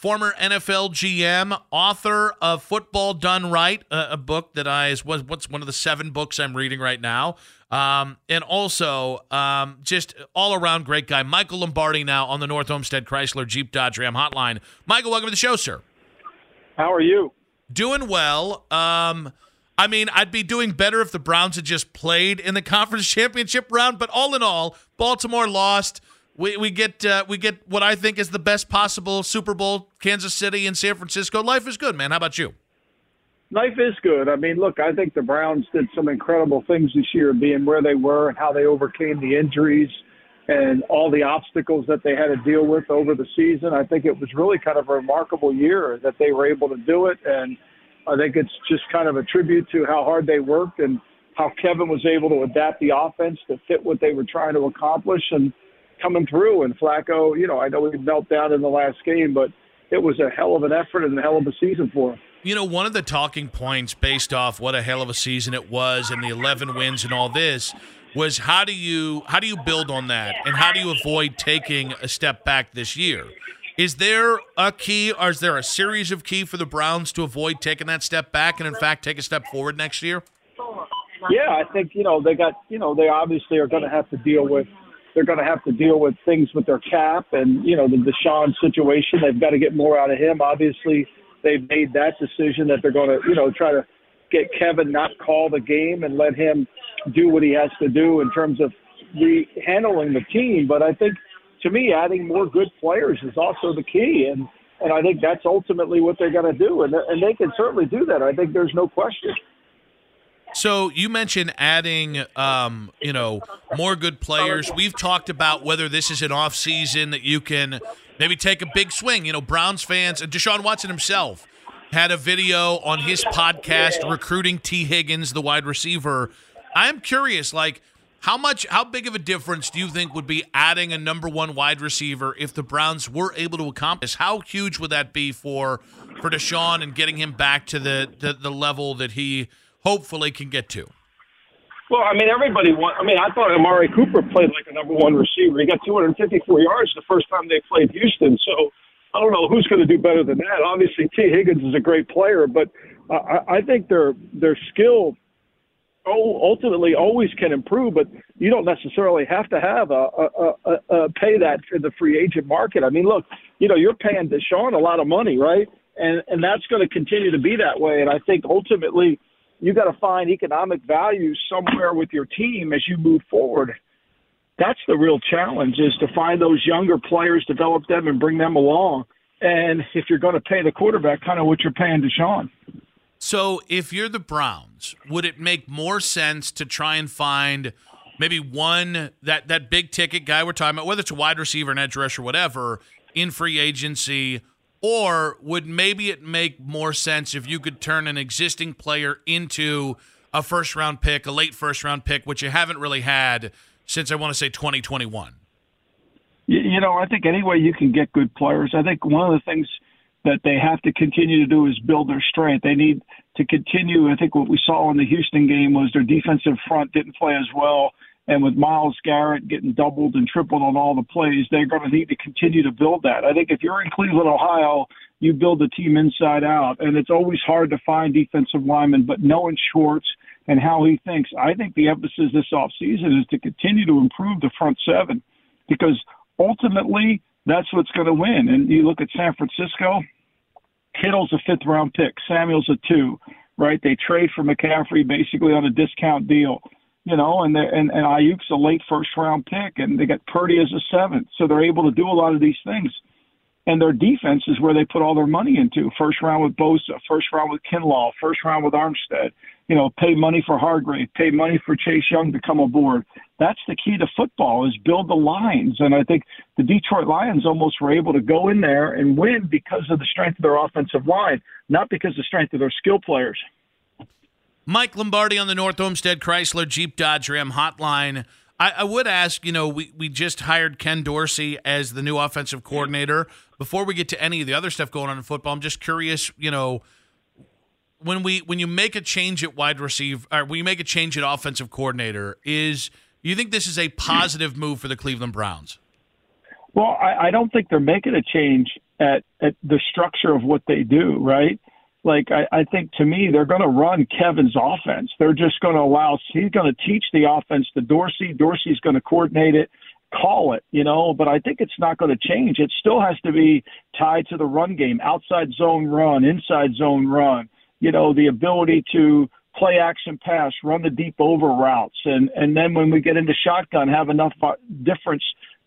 Former NFL GM, author of Football Done Right, a, a book that I is was what's one of the seven books I'm reading right now. Um, and also um, just all around great guy, Michael Lombardi now on the North Olmsted Chrysler Jeep Dodge Ram hotline. Michael, welcome to the show, sir. How are you? Doing well. Um, I mean, I'd be doing better if the Browns had just played in the conference championship round, but all in all, Baltimore lost. We, we get uh, we get what I think is the best possible Super Bowl. Kansas City and San Francisco. Life is good, man. How about you? Life is good. I mean, look, I think the Browns did some incredible things this year, being where they were and how they overcame the injuries and all the obstacles that they had to deal with over the season. I think it was really kind of a remarkable year that they were able to do it, and I think it's just kind of a tribute to how hard they worked and how Kevin was able to adapt the offense to fit what they were trying to accomplish and coming through. And Flacco, you know, I know he knelt down in the last game, but it was a hell of an effort and a hell of a season for him. You know, one of the talking points based off what a hell of a season it was and the 11 wins and all this was how do you how do you build on that and how do you avoid taking a step back this year? Is there a key or is there a series of key for the Browns to avoid taking that step back and in fact take a step forward next year? Yeah, I think, you know, they got, you know, they obviously are going to have to deal with they're going to have to deal with things with their cap and you know the Deshaun situation. They've got to get more out of him. Obviously, they've made that decision that they're going to you know try to get Kevin not call the game and let him do what he has to do in terms of re- handling the team. But I think to me, adding more good players is also the key, and and I think that's ultimately what they're going to do, and and they can certainly do that. I think there's no question. So you mentioned adding, um, you know, more good players. We've talked about whether this is an off season that you can maybe take a big swing. You know, Browns fans, and Deshaun Watson himself had a video on his podcast recruiting T. Higgins, the wide receiver. I'm curious, like, how much, how big of a difference do you think would be adding a number one wide receiver if the Browns were able to accomplish? How huge would that be for for Deshaun and getting him back to the the, the level that he hopefully can get to? Well, I mean, everybody want. I mean, I thought Amari Cooper played like a number one receiver. He got 254 yards the first time they played Houston. So I don't know who's going to do better than that. Obviously, T. Higgins is a great player, but I, I think their their skill ultimately always can improve. But you don't necessarily have to have a, a, a, a pay that for the free agent market. I mean, look, you know, you're paying Deshaun a lot of money, right? And and that's going to continue to be that way. And I think ultimately you got to find economic value somewhere with your team as you move forward. That's the real challenge is to find those younger players, develop them, and bring them along. And if you're going to pay the quarterback, kind of what you're paying Deshaun. So, if you're the Browns, would it make more sense to try and find maybe one that that big ticket guy we're talking about, whether it's a wide receiver, an edge rusher, whatever, in free agency, or would maybe it make more sense if you could turn an existing player into a first round pick, a late first round pick, which you haven't really had since I want to say 2021? You know, I think any way you can get good players. I think one of the things that they have to continue to do is build their strength. They need to continue. I think what we saw in the Houston game was their defensive front didn't play as well and with Myles Garrett getting doubled and tripled on all the plays, they're going to need to continue to build that. I think if you're in Cleveland, Ohio, you build the team inside out. And it's always hard to find defensive linemen, but knowing Schwartz and how he thinks, I think the emphasis this offseason is to continue to improve the front seven because ultimately that's what's going to win. And you look at San Francisco, Kittle's a fifth round pick, Samuel's a two, right? They trade for McCaffrey basically on a discount deal you know, and and and Aiyuk's a late first round pick, and they got Purdy as a seventh, so they're able to do a lot of these things. And their defense is where they put all their money into. First round with Bosa, first round with Kinlaw, first round with Armstead. You know, pay money for Hargrave, pay money for Chase Young to come aboard. That's the key to football is build the lines. And I think the Detroit Lions almost were able to go in there and win because of the strength of their offensive line, not because of the strength of their skill players. Mike Lombardi on the North Olmsted Chrysler Jeep Dodge Ram hotline. I, I, would ask, you know, we, we just hired Ken Dorsey as the new offensive coordinator. Before we get to any of the other stuff going on in football, I'm just curious, you know, when we when you make a change at wide receiver or when you make a change at offensive coordinator, is you think this is a positive move for the Cleveland Browns? Well, I, I don't think they're making a change at, at the structure of what they do, right? Like I, I think to me they're going to run Kevin's offense. They're just going to allow he's going to teach the offense to Dorsey. Dorsey's going to coordinate it, call it, you know. But I think it's not going to change. It still has to be tied to the run game, outside zone run, inside zone run. You know, the ability to play action pass, run the deep over routes, and and then when we get into shotgun, have enough uh, difference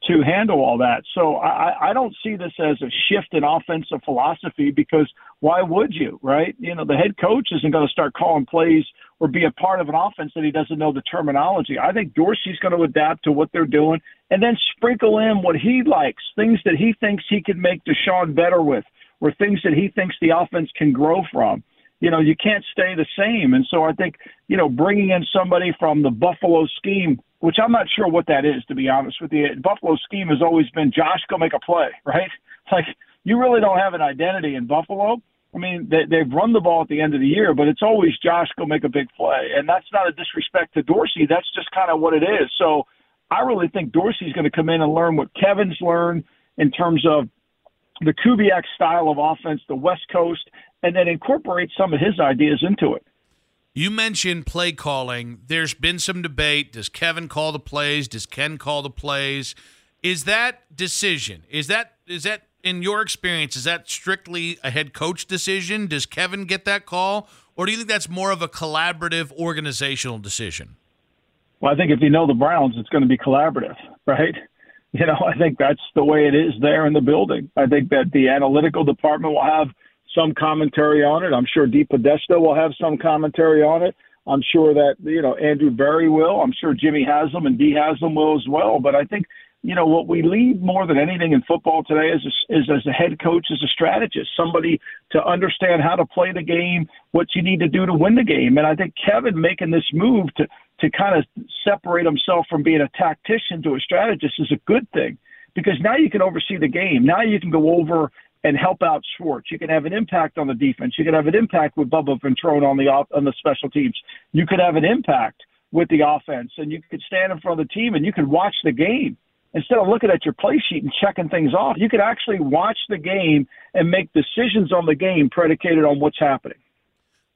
to handle all that. So I, I don't see this as a shift in offensive philosophy because why would you, right? You know, the head coach isn't going to start calling plays or be a part of an offense that he doesn't know the terminology. I think Dorsey's going to adapt to what they're doing and then sprinkle in what he likes, things that he thinks he can make Deshaun better with, or things that he thinks the offense can grow from. You know, you can't stay the same. And so I think, you know, bringing in somebody from the Buffalo scheme which I'm not sure what that is, to be honest with you. Buffalo scheme has always been Josh, go make a play, right? Like, you really don't have an identity in Buffalo. I mean, they, they've run the ball at the end of the year, but it's always Josh, go make a big play. And that's not a disrespect to Dorsey. That's just kind of what it is. So I really think Dorsey's going to come in and learn what Kevin's learned in terms of the Kubiak style of offense, the West Coast, and then incorporate some of his ideas into it. You mentioned play calling. There's been some debate. Does Kevin call the plays? Does Ken call the plays? Is that decision? Is that is that in your experience? Is that strictly a head coach decision? Does Kevin get that call, or do you think that's more of a collaborative organizational decision? Well, I think if you know the Browns, it's going to be collaborative, right? You know, I think that's the way it is there in the building. I think that the analytical department will have some commentary on it. I'm sure DePodesta will have some commentary on it. I'm sure that you know Andrew Berry will. I'm sure Jimmy Haslam and Dee Haslam will as well. But I think you know what we need more than anything in football today is is as a head coach, as a strategist, somebody to understand how to play the game, what you need to do to win the game. And I think Kevin making this move to to kind of separate himself from being a tactician to a strategist is a good thing because now you can oversee the game. Now you can go over and help out Schwartz. You can have an impact on the defense. You can have an impact with Bubba Ventrone on the on the special teams. You could have an impact with the offense, and you could stand in front of the team and you could watch the game instead of looking at your play sheet and checking things off. You could actually watch the game and make decisions on the game predicated on what's happening.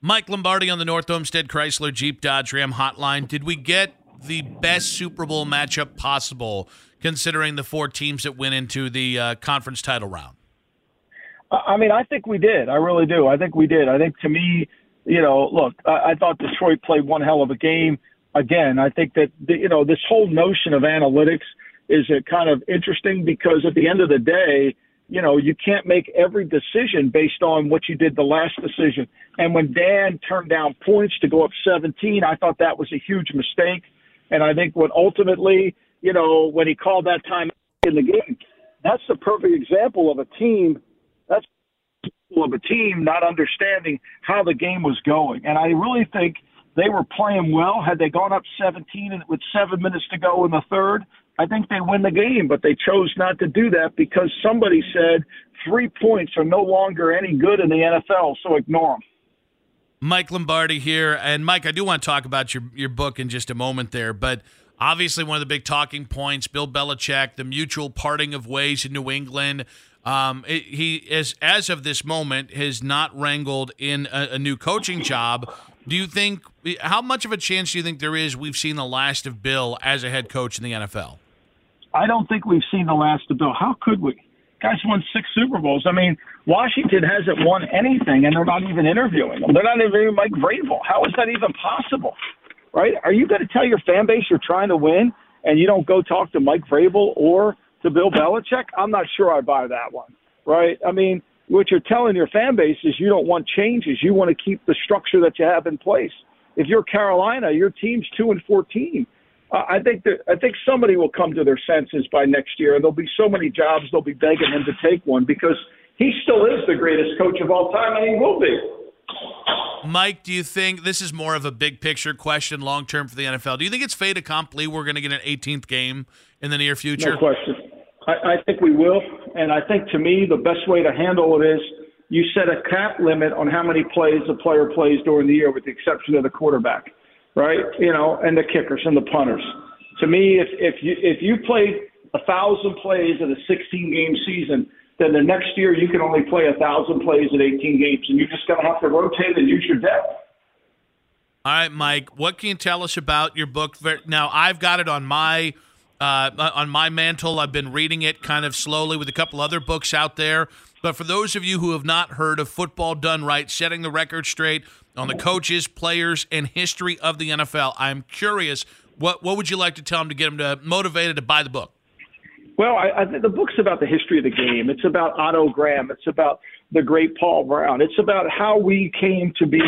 Mike Lombardi on the North Olmsted Chrysler Jeep Dodge Ram Hotline. Did we get the best Super Bowl matchup possible, considering the four teams that went into the uh, conference title round? I mean, I think we did. I really do. I think we did. I think to me, you know, look, I, I thought Detroit played one hell of a game. Again, I think that the, you know this whole notion of analytics is a kind of interesting because at the end of the day, you know, you can't make every decision based on what you did the last decision. And when Dan turned down points to go up 17, I thought that was a huge mistake. And I think what ultimately, you know, when he called that time in the game, that's the perfect example of a team that's of a team not understanding how the game was going. And I really think they were playing well. Had they gone up 17 and with seven minutes to go in the third, I think they win the game. But they chose not to do that because somebody said three points are no longer any good in the NFL, so ignore them. Mike Lombardi here, and Mike, I do want to talk about your your book in just a moment there, but obviously one of the big talking points, Bill Belichick, the mutual parting of ways in New England. Um, it, he is, as of this moment, has not wrangled in a, a, new coaching job. Do you think how much of a chance do you think there is we've seen the last of Bill as a head coach in the NFL? I don't think we've seen the last of Bill. How could we? Guys won six Super Bowls. I mean, Washington hasn't won anything, and they're not even interviewing them. They're not interviewing Mike Vrabel. How is that even possible? Right? Are you going to tell your fan base you're trying to win, and you don't go talk to Mike Vrabel or to Bill Belichick, I'm not sure I buy that one. right? I mean, what you're telling your fan base is you don't want changes. You want to keep the structure that you have in place. If you're Carolina, your team's two and fourteen. Uh, I think that I think somebody will come to their senses by next year. And there'll be so many jobs they'll be begging him to take one because he still is the greatest coach of all time, and he will be. Mike, do you think this is more of a big picture question, long term for the NFL? Do you think it's fait accompli? We're going to get an 18th game in the near future. No question. I, I think we will, and I think to me the best way to handle it is you set a cap limit on how many plays a player plays during the year, with the exception of the quarterback, right? You know, and the kickers and the punters. To me, if if you if you played a thousand plays in a 16 game season, then the next year you can only play a thousand plays in 18 games, and you're just going to have to rotate and use your depth. All right, Mike. What can you tell us about your book? Now, I've got it on my uh, on my mantle. I've been reading it kind of slowly with a couple other books out there. But for those of you who have not heard of Football Done Right, setting the record straight on the coaches, players, and history of the NFL, I'm curious. What what would you like to tell them to get them to motivated to buy the book? Well, I, I the book's about the history of the game. It's about Otto Graham. It's about the great Paul Brown. It's about how we came to be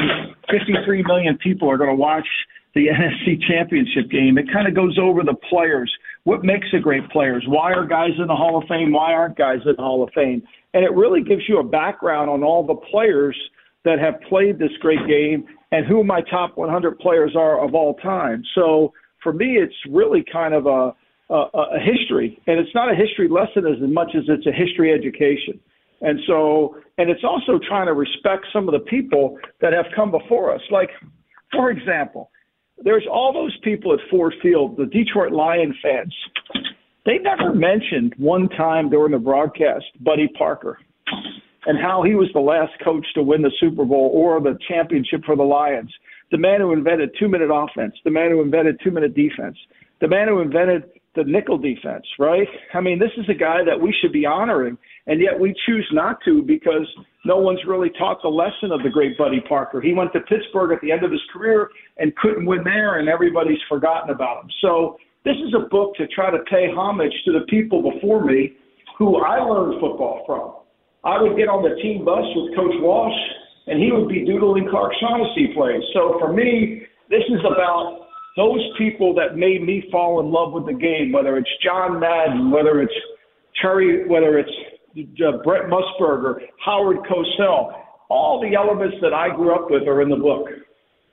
53 million people are going to watch the NFC Championship game. It kind of goes over the players. What makes a great players? Why are guys in the Hall of Fame? Why aren't guys in the Hall of Fame? And it really gives you a background on all the players that have played this great game and who my top 100 players are of all time. So for me, it's really kind of a, a, a history, and it's not a history lesson as much as it's a history education. And so, and it's also trying to respect some of the people that have come before us. Like, for example, there's all those people at Ford Field, the Detroit Lion fans. They never mentioned one time during the broadcast Buddy Parker and how he was the last coach to win the Super Bowl or the championship for the Lions. The man who invented two minute offense, the man who invented two minute defense, the man who invented the nickel defense, right? I mean, this is a guy that we should be honoring, and yet we choose not to because no one's really taught the lesson of the great Buddy Parker. He went to Pittsburgh at the end of his career and couldn't win there, and everybody's forgotten about him. So this is a book to try to pay homage to the people before me who I learned football from. I would get on the team bus with Coach Walsh, and he would be doodling Clark Shaughnessy plays. So for me, this is about those people that made me fall in love with the game, whether it's John Madden, whether it's Terry, whether it's uh, Brent Musburger, Howard Cosell, all the elements that I grew up with are in the book.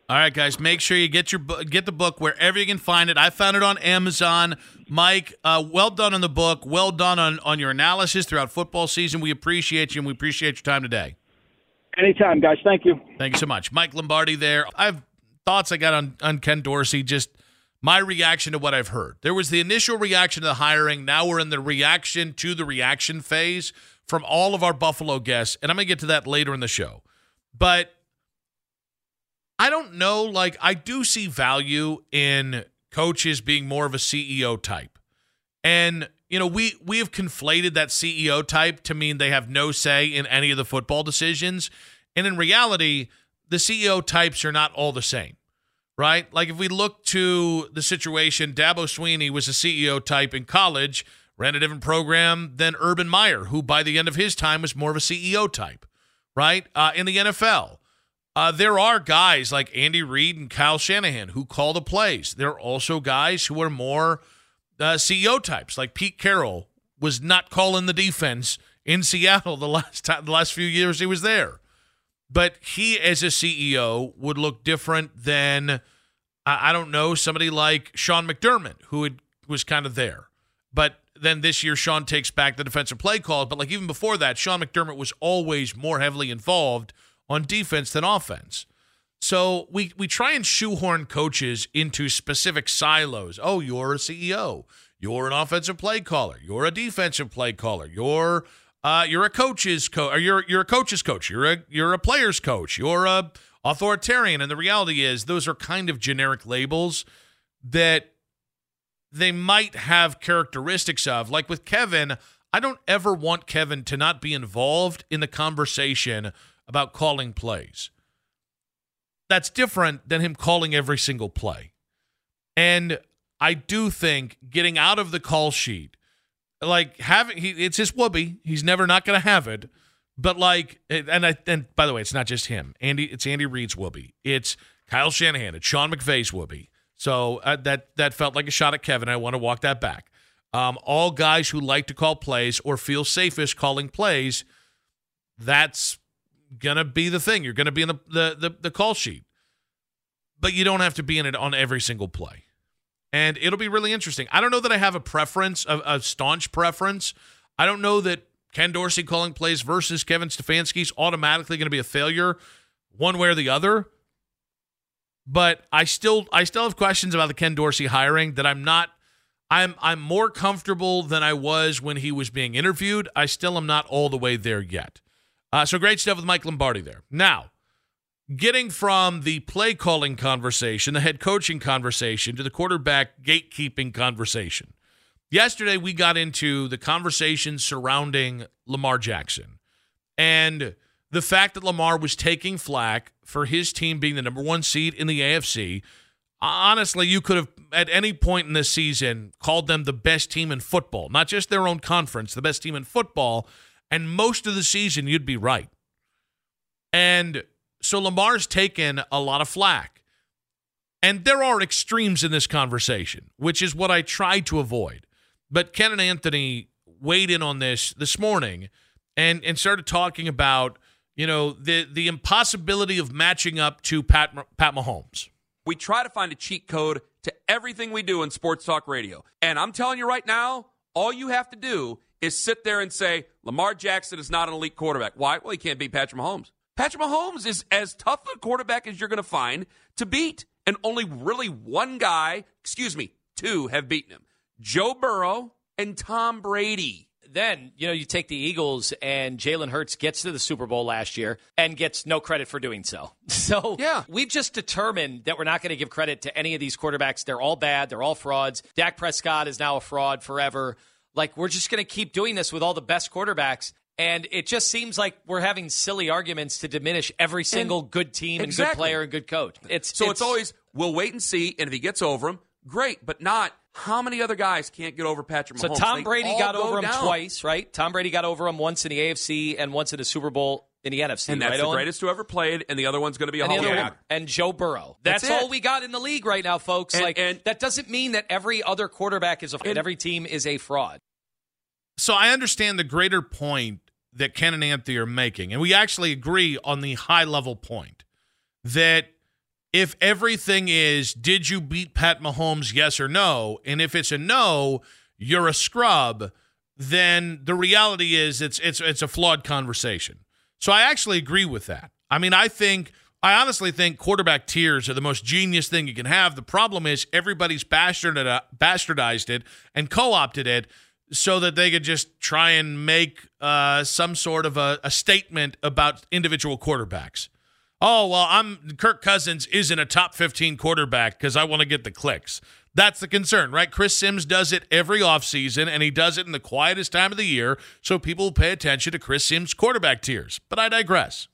All right, guys, make sure you get your get the book wherever you can find it. I found it on Amazon. Mike, uh, well done on the book. Well done on, on your analysis throughout football season. We appreciate you, and we appreciate your time today. Anytime, guys. Thank you. Thank you so much. Mike Lombardi there. I've thoughts I got on, on Ken Dorsey, just my reaction to what I've heard. There was the initial reaction to the hiring. Now we're in the reaction to the reaction phase from all of our Buffalo guests. And I'm going to get to that later in the show. But I don't know. Like, I do see value in coaches being more of a CEO type. And, you know, we, we have conflated that CEO type to mean they have no say in any of the football decisions. And in reality, the CEO types are not all the same, right? Like if we look to the situation, Dabo Swinney was a CEO type in college, ran a different program than Urban Meyer, who by the end of his time was more of a CEO type, right? Uh, in the NFL, uh, there are guys like Andy Reid and Kyle Shanahan who call the plays. There are also guys who are more uh, CEO types, like Pete Carroll was not calling the defense in Seattle the last time, the last few years he was there. But he, as a CEO, would look different than, I don't know, somebody like Sean McDermott, who had, was kind of there. But then this year, Sean takes back the defensive play calls. But like even before that, Sean McDermott was always more heavily involved on defense than offense. So we we try and shoehorn coaches into specific silos. Oh, you're a CEO. You're an offensive play caller. You're a defensive play caller. You're uh, you're a coach's coach, you're you're a coach's coach. You're a you're a player's coach. You're a authoritarian. And the reality is, those are kind of generic labels that they might have characteristics of. Like with Kevin, I don't ever want Kevin to not be involved in the conversation about calling plays. That's different than him calling every single play. And I do think getting out of the call sheet like having he, it's his whoopee. He's never not going to have it. But like, and I and by the way, it's not just him. Andy, it's Andy Reid's whoopee. It's Kyle Shanahan. It's Sean McVay's whoopee. So uh, that that felt like a shot at Kevin. I want to walk that back. Um, all guys who like to call plays or feel safest calling plays, that's gonna be the thing. You're gonna be in the, the the the call sheet, but you don't have to be in it on every single play. And it'll be really interesting. I don't know that I have a preference, a, a staunch preference. I don't know that Ken Dorsey calling plays versus Kevin Stefanski is automatically going to be a failure, one way or the other. But I still, I still have questions about the Ken Dorsey hiring that I'm not I'm I'm more comfortable than I was when he was being interviewed. I still am not all the way there yet. Uh, so great stuff with Mike Lombardi there. Now, getting from the play calling conversation, the head coaching conversation, to the quarterback gatekeeping conversation. Yesterday, we got into the conversation surrounding Lamar Jackson and the fact that Lamar was taking flack for his team being the number one seed in the AFC honestly, you could have at any point in this season called them the best team in football, not just their own conference, the best team in football. And most of the season, you'd be right. And so Lamar's taken a lot of flack. And there are extremes in this conversation, which is what I try to avoid. But Ken and Anthony weighed in on this this morning and, and started talking about, you know, the, the impossibility of matching up to Pat, Pat Mahomes we try to find a cheat code to everything we do in sports talk radio. And I'm telling you right now, all you have to do is sit there and say, Lamar Jackson is not an elite quarterback. Why? Well, he can't beat Patrick Mahomes. Patrick Mahomes is as tough a quarterback as you're going to find to beat. And only really one guy, excuse me, two have beaten him Joe Burrow and Tom Brady then, you know, you take the Eagles and Jalen Hurts gets to the Super Bowl last year and gets no credit for doing so. So yeah. we've just determined that we're not going to give credit to any of these quarterbacks. They're all bad. They're all frauds. Dak Prescott is now a fraud forever. Like, we're just going to keep doing this with all the best quarterbacks. And it just seems like we're having silly arguments to diminish every single and good team and good player and good coach. It's so it's, it's always we'll wait and see, and if he gets over him, great, but not how many other guys can't get over Patrick Mahomes? So Tom Brady got over him down. twice, right? Tom Brady got over him once in the AFC and once in the Super Bowl in the NFC. And that's right, the Owen? greatest who ever played, and the other one's going to be a and Hall of Famer. And Joe Burrow. That's, that's all we got in the league right now, folks. And, like and, that doesn't mean that every other quarterback is a and every team is a fraud. So I understand the greater point that Ken and Anthony are making, and we actually agree on the high level point that if everything is, did you beat Pat Mahomes, yes or no? And if it's a no, you're a scrub, then the reality is it's it's it's a flawed conversation. So I actually agree with that. I mean, I think I honestly think quarterback tiers are the most genius thing you can have. The problem is everybody's bastardized it and co-opted it so that they could just try and make uh, some sort of a, a statement about individual quarterbacks oh, well, I'm Kirk Cousins isn't a top 15 quarterback because I want to get the clicks. That's the concern, right? Chris Sims does it every offseason, and he does it in the quietest time of the year, so people pay attention to Chris Sims' quarterback tiers. But I digress.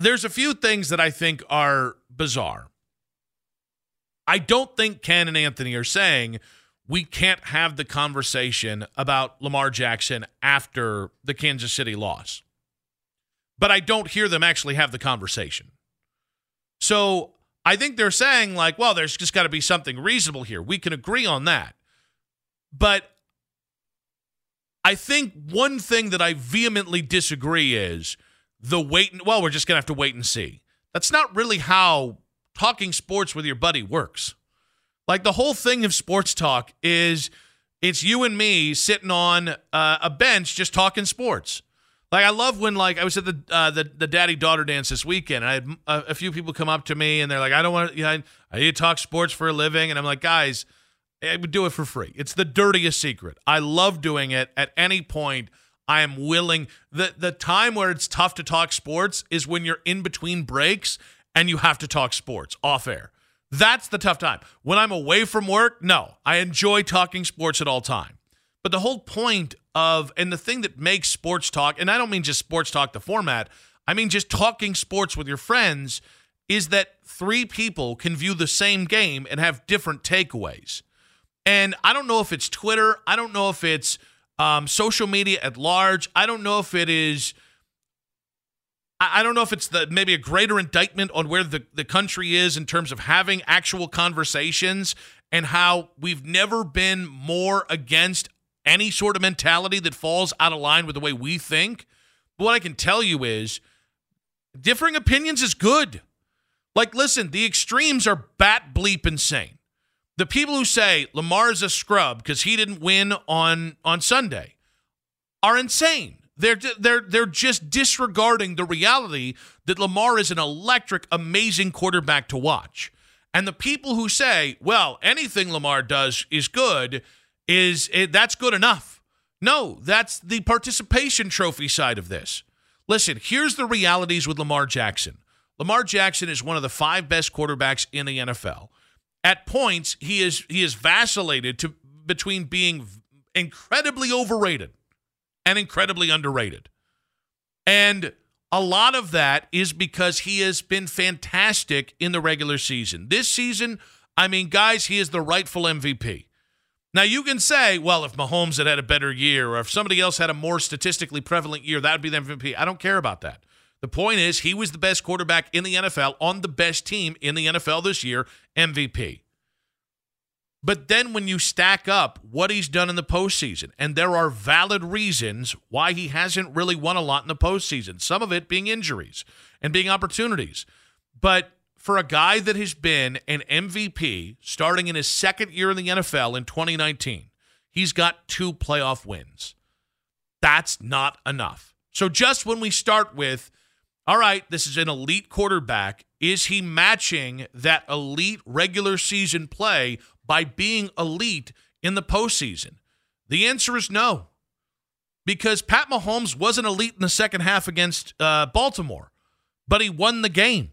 There's a few things that I think are bizarre. I don't think Ken and Anthony are saying we can't have the conversation about Lamar Jackson after the Kansas City loss but I don't hear them actually have the conversation. So I think they're saying, like, well, there's just got to be something reasonable here. We can agree on that. But I think one thing that I vehemently disagree is the wait. And, well, we're just going to have to wait and see. That's not really how talking sports with your buddy works. Like the whole thing of sports talk is it's you and me sitting on uh, a bench just talking sports. Like I love when like I was at the uh, the the daddy daughter dance this weekend, and I had a, a, few people come up to me and they're like, "I don't want to, you know, I need to talk sports for a living," and I'm like, "Guys, I would do it for free. It's the dirtiest secret. I love doing it. At any point, I am willing. the The time where it's tough to talk sports is when you're in between breaks and you have to talk sports off air. That's the tough time. When I'm away from work, no, I enjoy talking sports at all time. But the whole point of, and the thing that makes sports talk, and I don't mean just sports talk, the format, I mean just talking sports with your friends, is that three people can view the same game and have different takeaways. And I don't know if it's Twitter. I don't know if it's um, social media at large. I don't know if it is. I don't know if it's the maybe a greater indictment on where the, the country is in terms of having actual conversations and how we've never been more against any sort of mentality that falls out of line with the way we think. But what I can tell you is differing opinions is good. Like, listen, the extremes are bat bleep insane. The people who say Lamar's a scrub because he didn't win on on Sunday are insane. They're they're they're just disregarding the reality that Lamar is an electric, amazing quarterback to watch. And the people who say, "Well, anything Lamar does is good," is it, that's good enough. No, that's the participation trophy side of this. Listen, here's the realities with Lamar Jackson. Lamar Jackson is one of the five best quarterbacks in the NFL. At points, he is he is vacillated to between being incredibly overrated and incredibly underrated. And a lot of that is because he has been fantastic in the regular season. This season, I mean, guys, he is the rightful MVP. Now, you can say, well, if Mahomes had had a better year or if somebody else had a more statistically prevalent year, that would be the MVP. I don't care about that. The point is, he was the best quarterback in the NFL on the best team in the NFL this year, MVP. But then when you stack up what he's done in the postseason, and there are valid reasons why he hasn't really won a lot in the postseason, some of it being injuries and being opportunities. But for a guy that has been an MVP starting in his second year in the NFL in 2019, he's got two playoff wins. That's not enough. So just when we start with, all right, this is an elite quarterback, is he matching that elite regular season play by being elite in the postseason? The answer is no. Because Pat Mahomes wasn't elite in the second half against uh, Baltimore, but he won the game.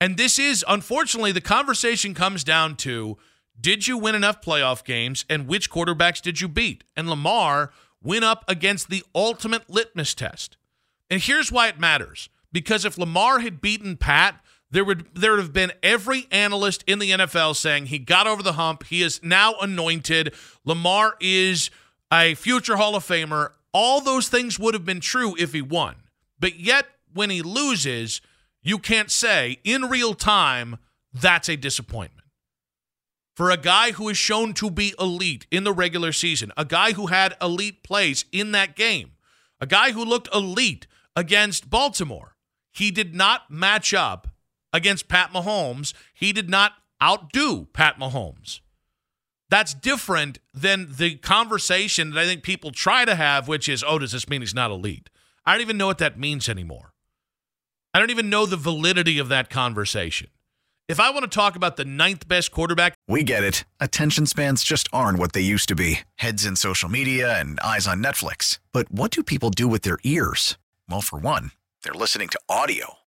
And this is, unfortunately, the conversation comes down to did you win enough playoff games and which quarterbacks did you beat? And Lamar went up against the ultimate litmus test. And here's why it matters because if Lamar had beaten Pat, there would there would have been every analyst in the NFL saying he got over the hump. He is now anointed. Lamar is a future Hall of Famer. All those things would have been true if he won. But yet when he loses, you can't say in real time that's a disappointment. For a guy who is shown to be elite in the regular season, a guy who had elite plays in that game, a guy who looked elite against Baltimore, he did not match up against Pat Mahomes. He did not outdo Pat Mahomes. That's different than the conversation that I think people try to have, which is, oh, does this mean he's not elite? I don't even know what that means anymore. I don't even know the validity of that conversation. If I want to talk about the ninth best quarterback, we get it. Attention spans just aren't what they used to be heads in social media and eyes on Netflix. But what do people do with their ears? Well, for one, they're listening to audio.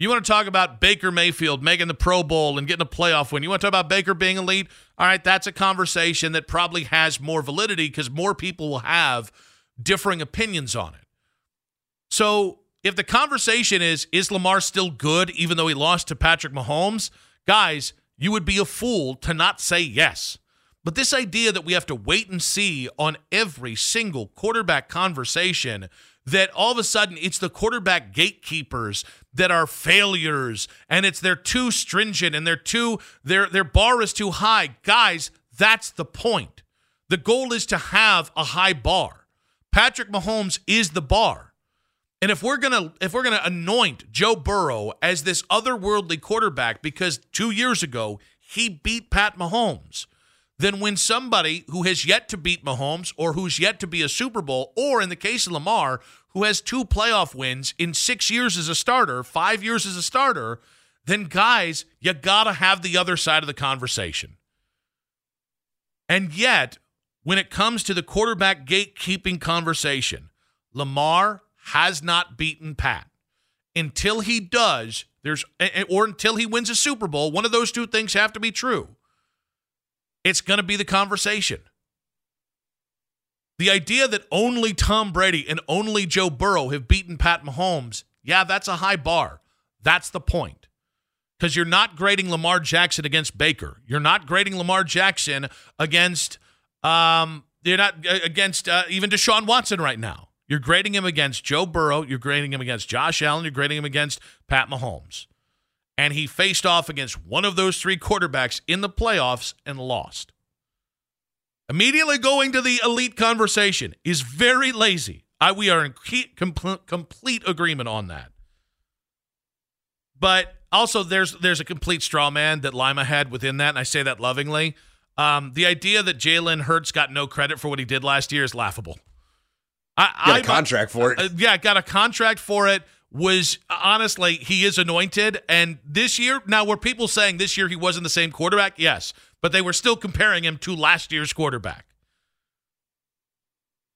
You want to talk about Baker Mayfield making the Pro Bowl and getting a playoff win. You want to talk about Baker being elite? All right, that's a conversation that probably has more validity because more people will have differing opinions on it. So if the conversation is, is Lamar still good even though he lost to Patrick Mahomes? Guys, you would be a fool to not say yes. But this idea that we have to wait and see on every single quarterback conversation, that all of a sudden it's the quarterback gatekeepers that are failures and it's they're too stringent and they're too their their bar is too high. Guys, that's the point. The goal is to have a high bar. Patrick Mahomes is the bar. And if we're gonna if we're gonna anoint Joe Burrow as this otherworldly quarterback because two years ago he beat Pat Mahomes, then when somebody who has yet to beat Mahomes or who's yet to be a Super Bowl, or in the case of Lamar, who has two playoff wins in six years as a starter, five years as a starter, then guys, you gotta have the other side of the conversation. And yet, when it comes to the quarterback gatekeeping conversation, Lamar has not beaten Pat. until he does, there's or until he wins a Super Bowl, one of those two things have to be true. It's going to be the conversation. The idea that only Tom Brady and only Joe Burrow have beaten Pat Mahomes, yeah, that's a high bar. That's the point. Because you're not grading Lamar Jackson against Baker. You're not grading Lamar Jackson against um, you're not uh, against uh, even Deshaun Watson right now. You're grading him against Joe Burrow. You're grading him against Josh Allen. You're grading him against Pat Mahomes. And he faced off against one of those three quarterbacks in the playoffs and lost. Immediately going to the elite conversation is very lazy. I, we are in complete, complete agreement on that. But also, there's there's a complete straw man that Lima had within that, and I say that lovingly. Um, the idea that Jalen Hurts got no credit for what he did last year is laughable. I got a contract for it. Uh, yeah, got a contract for it. Was honestly, he is anointed. And this year, now were people saying this year he wasn't the same quarterback? Yes, but they were still comparing him to last year's quarterback.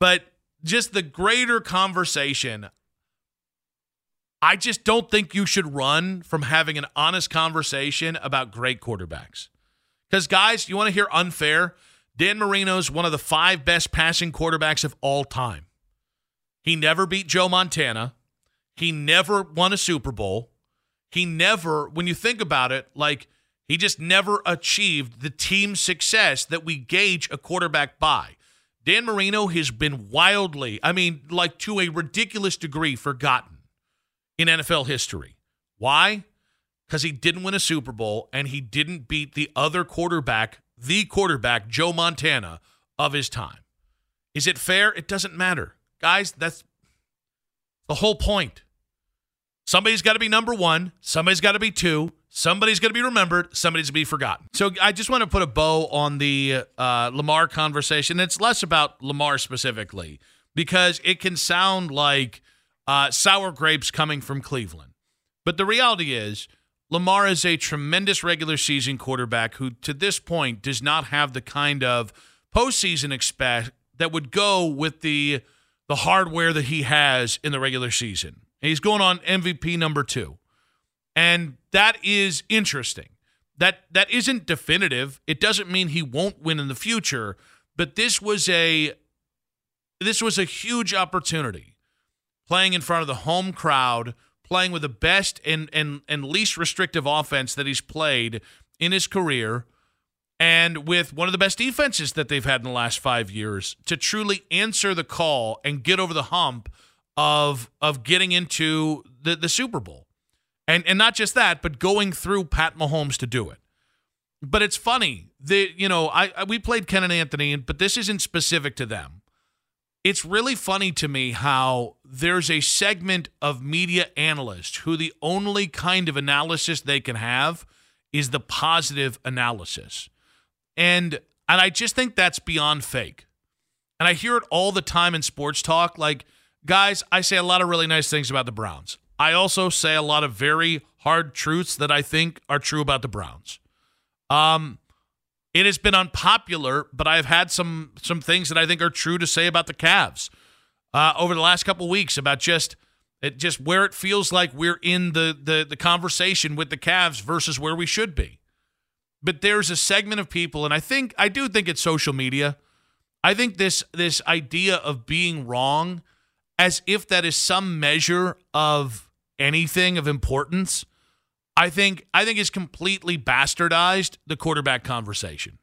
But just the greater conversation, I just don't think you should run from having an honest conversation about great quarterbacks. Because, guys, you want to hear unfair? Dan Marino's one of the five best passing quarterbacks of all time. He never beat Joe Montana. He never won a Super Bowl. He never, when you think about it, like he just never achieved the team success that we gauge a quarterback by. Dan Marino has been wildly, I mean, like to a ridiculous degree, forgotten in NFL history. Why? Because he didn't win a Super Bowl and he didn't beat the other quarterback, the quarterback, Joe Montana, of his time. Is it fair? It doesn't matter. Guys, that's the whole point. Somebody's got to be number one, somebody's got to be two, somebody's going to be remembered, somebody's going to be forgotten. So I just want to put a bow on the uh, Lamar conversation. It's less about Lamar specifically because it can sound like uh, sour grapes coming from Cleveland. But the reality is, Lamar is a tremendous regular season quarterback who, to this point, does not have the kind of postseason expect that would go with the the hardware that he has in the regular season. He's going on MVP number two. And that is interesting. That that isn't definitive. It doesn't mean he won't win in the future, but this was a this was a huge opportunity. Playing in front of the home crowd, playing with the best and and and least restrictive offense that he's played in his career and with one of the best defenses that they've had in the last five years to truly answer the call and get over the hump of of getting into the, the Super Bowl. And and not just that, but going through Pat Mahomes to do it. But it's funny. The you know, I, I we played Ken and Anthony, but this isn't specific to them. It's really funny to me how there's a segment of media analysts who the only kind of analysis they can have is the positive analysis. And and I just think that's beyond fake. And I hear it all the time in sports talk. Like, guys, I say a lot of really nice things about the Browns. I also say a lot of very hard truths that I think are true about the Browns. Um, it has been unpopular, but I've had some some things that I think are true to say about the Cavs uh, over the last couple weeks about just it just where it feels like we're in the the the conversation with the Cavs versus where we should be but there's a segment of people, and I think I do think it's social media. I think this this idea of being wrong, as if that is some measure of anything of importance, I think I think is completely bastardized the quarterback conversation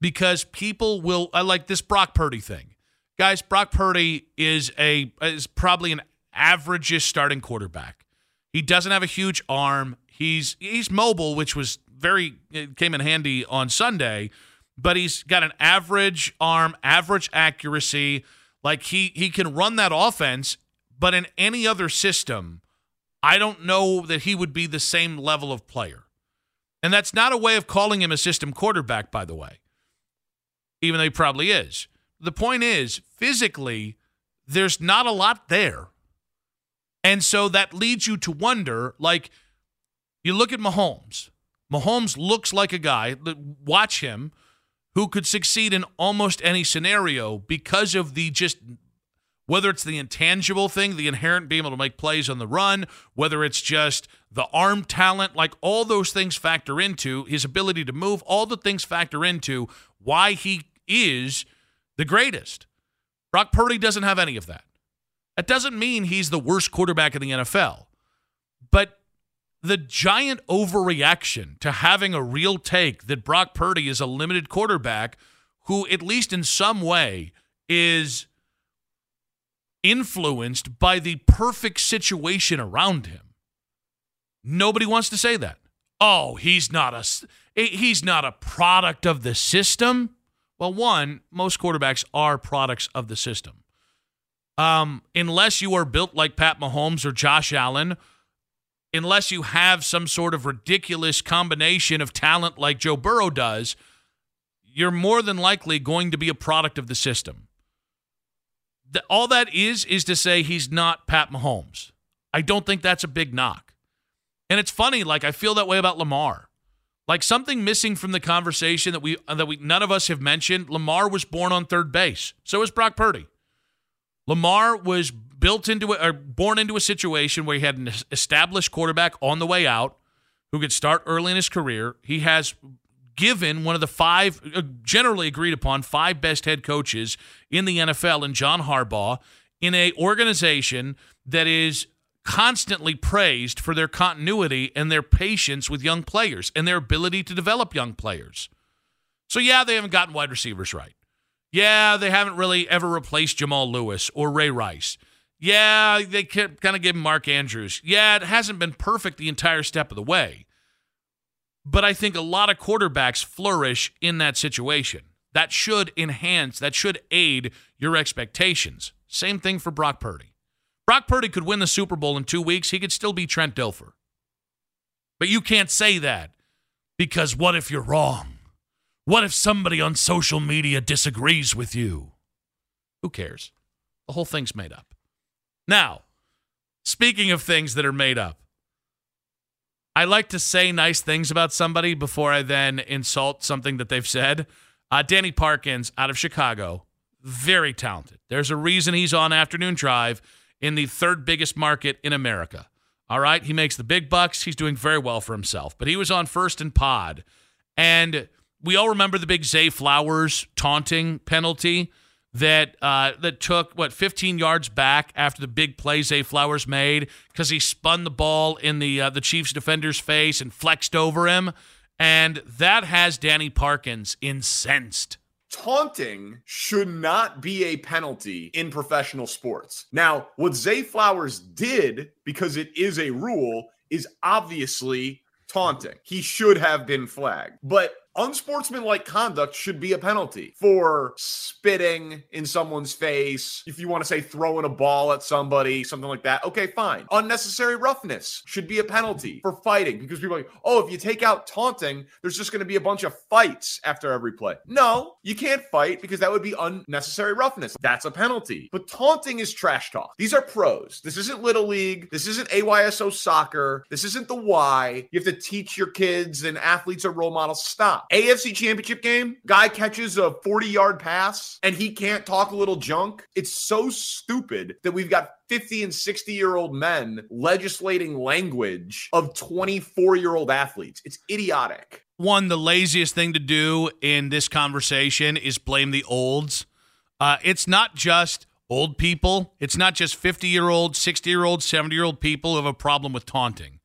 because people will I like this Brock Purdy thing. Guys, Brock Purdy is a is probably an average starting quarterback. He doesn't have a huge arm. He's he's mobile, which was very came in handy on Sunday, but he's got an average arm, average accuracy. Like he he can run that offense, but in any other system, I don't know that he would be the same level of player. And that's not a way of calling him a system quarterback, by the way, even though he probably is. The point is, physically, there's not a lot there. And so that leads you to wonder like, you look at Mahomes. Mahomes looks like a guy, watch him, who could succeed in almost any scenario because of the just Whether it's the intangible thing, the inherent being able to make plays on the run, whether it's just the arm talent, like all those things factor into his ability to move, all the things factor into why he is the greatest. Brock Purdy doesn't have any of that. That doesn't mean he's the worst quarterback in the NFL. The giant overreaction to having a real take that Brock Purdy is a limited quarterback who, at least in some way, is influenced by the perfect situation around him. Nobody wants to say that. Oh, he's not a he's not a product of the system. Well, one, most quarterbacks are products of the system. Um, unless you are built like Pat Mahomes or Josh Allen, unless you have some sort of ridiculous combination of talent like Joe Burrow does, you're more than likely going to be a product of the system. The, all that is is to say he's not Pat Mahomes. I don't think that's a big knock. And it's funny, like I feel that way about Lamar. Like something missing from the conversation that we that we none of us have mentioned. Lamar was born on third base. So was Brock Purdy. Lamar was built into or born into a situation where he had an established quarterback on the way out who could start early in his career. He has given one of the five uh, generally agreed upon five best head coaches in the NFL and John Harbaugh in a organization that is constantly praised for their continuity and their patience with young players and their ability to develop young players. So, yeah, they haven't gotten wide receivers right. Yeah, they haven't really ever replaced Jamal Lewis or Ray Rice. Yeah, they kind of give Mark Andrews. Yeah, it hasn't been perfect the entire step of the way. But I think a lot of quarterbacks flourish in that situation. That should enhance, that should aid your expectations. Same thing for Brock Purdy. Brock Purdy could win the Super Bowl in two weeks. He could still be Trent Dilfer. But you can't say that because what if you're wrong? What if somebody on social media disagrees with you? Who cares? The whole thing's made up. Now, speaking of things that are made up, I like to say nice things about somebody before I then insult something that they've said. Uh, Danny Parkins out of Chicago, very talented. There's a reason he's on afternoon drive in the third biggest market in America. All right. He makes the big bucks. He's doing very well for himself. But he was on first and pod. And we all remember the big Zay Flowers taunting penalty that uh, that took what 15 yards back after the big play Zay Flowers made because he spun the ball in the uh, the Chiefs defender's face and flexed over him, and that has Danny Parkins incensed taunting should not be a penalty in professional sports. Now, what Zay Flowers did, because it is a rule, is obviously taunting. He should have been flagged. But unsportsmanlike conduct should be a penalty for spitting in someone's face. If you want to say throwing a ball at somebody, something like that, okay, fine. Unnecessary roughness should be a penalty for fighting because people are like, oh, if you take out taunting, there's just going to be a bunch of fights after every play. No, you can't fight because that would be unnecessary roughness. That's a penalty. But taunting is trash talk. These are pros. This isn't Little League. This isn't AYSO soccer. This isn't the why. You have to teach your kids and athletes are role models. Stop. AFC championship game, guy catches a 40 yard pass and he can't talk a little junk. It's so stupid that we've got 50 and 60 year old men legislating language of 24 year old athletes. It's idiotic. One, the laziest thing to do in this conversation is blame the olds. Uh, it's not just old people, it's not just 50 year old, 60 year old, 70 year old people who have a problem with taunting.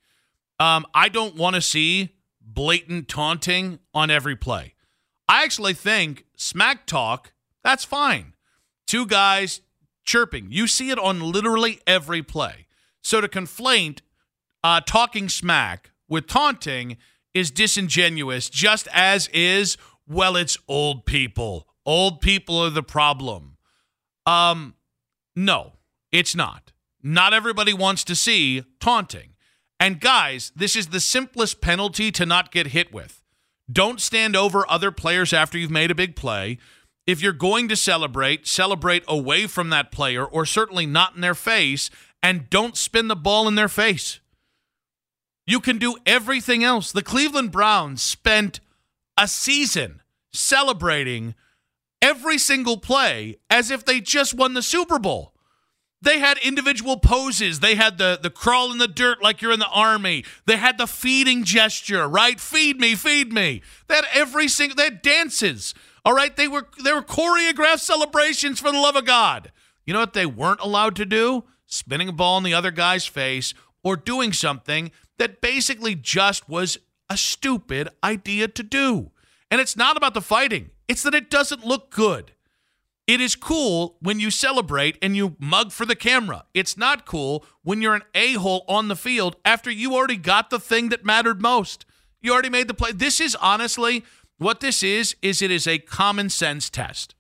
Um, I don't want to see blatant taunting on every play. I actually think smack talk, that's fine. Two guys chirping. You see it on literally every play. So to conflate uh, talking smack with taunting is disingenuous, just as is, well, it's old people. Old people are the problem. Um, no, it's not. Not everybody wants to see taunting. And guys, this is the simplest penalty to not get hit with. Don't stand over other players after you've made a big play. If you're going to celebrate, celebrate away from that player or certainly not in their face and don't spin the ball in their face. You can do everything else. The Cleveland Browns spent a season celebrating every single play as if they just won the Super Bowl. They had individual poses. They had the the crawl in the dirt like you're in the army. They had the feeding gesture, right? Feed me, feed me. They had every single. They had dances. All right, they were they were choreographed celebrations for the love of God. You know what they weren't allowed to do? Spinning a ball in the other guy's face or doing something that basically just was a stupid idea to do. And it's not about the fighting. It's that it doesn't look good. It is cool when you celebrate and you mug for the camera. It's not cool when you're an a hole on the field after you already got the thing that mattered most. You already made the play. This is honestly what this is is it is a common sense test.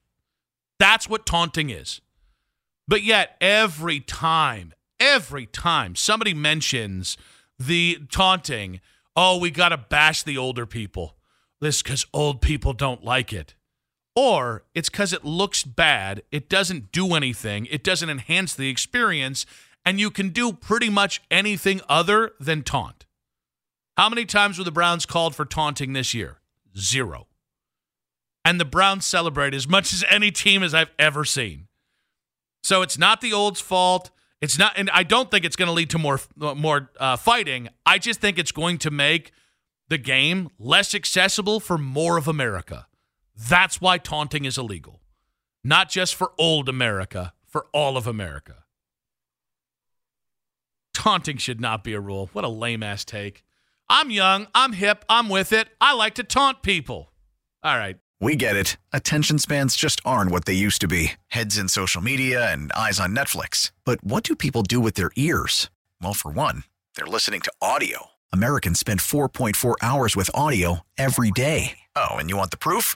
That's what taunting is. But yet every time, every time somebody mentions the taunting, oh, we got to bash the older people. This cuz old people don't like it or it's because it looks bad, it doesn't do anything, it doesn't enhance the experience, and you can do pretty much anything other than taunt. How many times were the Browns called for taunting this year? Zero. And the Browns celebrate as much as any team as I've ever seen. So it's not the old's fault. It's not, and I don't think it's going to lead to more more uh, fighting. I just think it's going to make the game less accessible for more of America. That's why taunting is illegal. Not just for old America, for all of America. Taunting should not be a rule. What a lame ass take. I'm young, I'm hip, I'm with it. I like to taunt people. All right. We get it. Attention spans just aren't what they used to be heads in social media and eyes on Netflix. But what do people do with their ears? Well, for one, they're listening to audio. Americans spend 4.4 hours with audio every day. Oh, and you want the proof?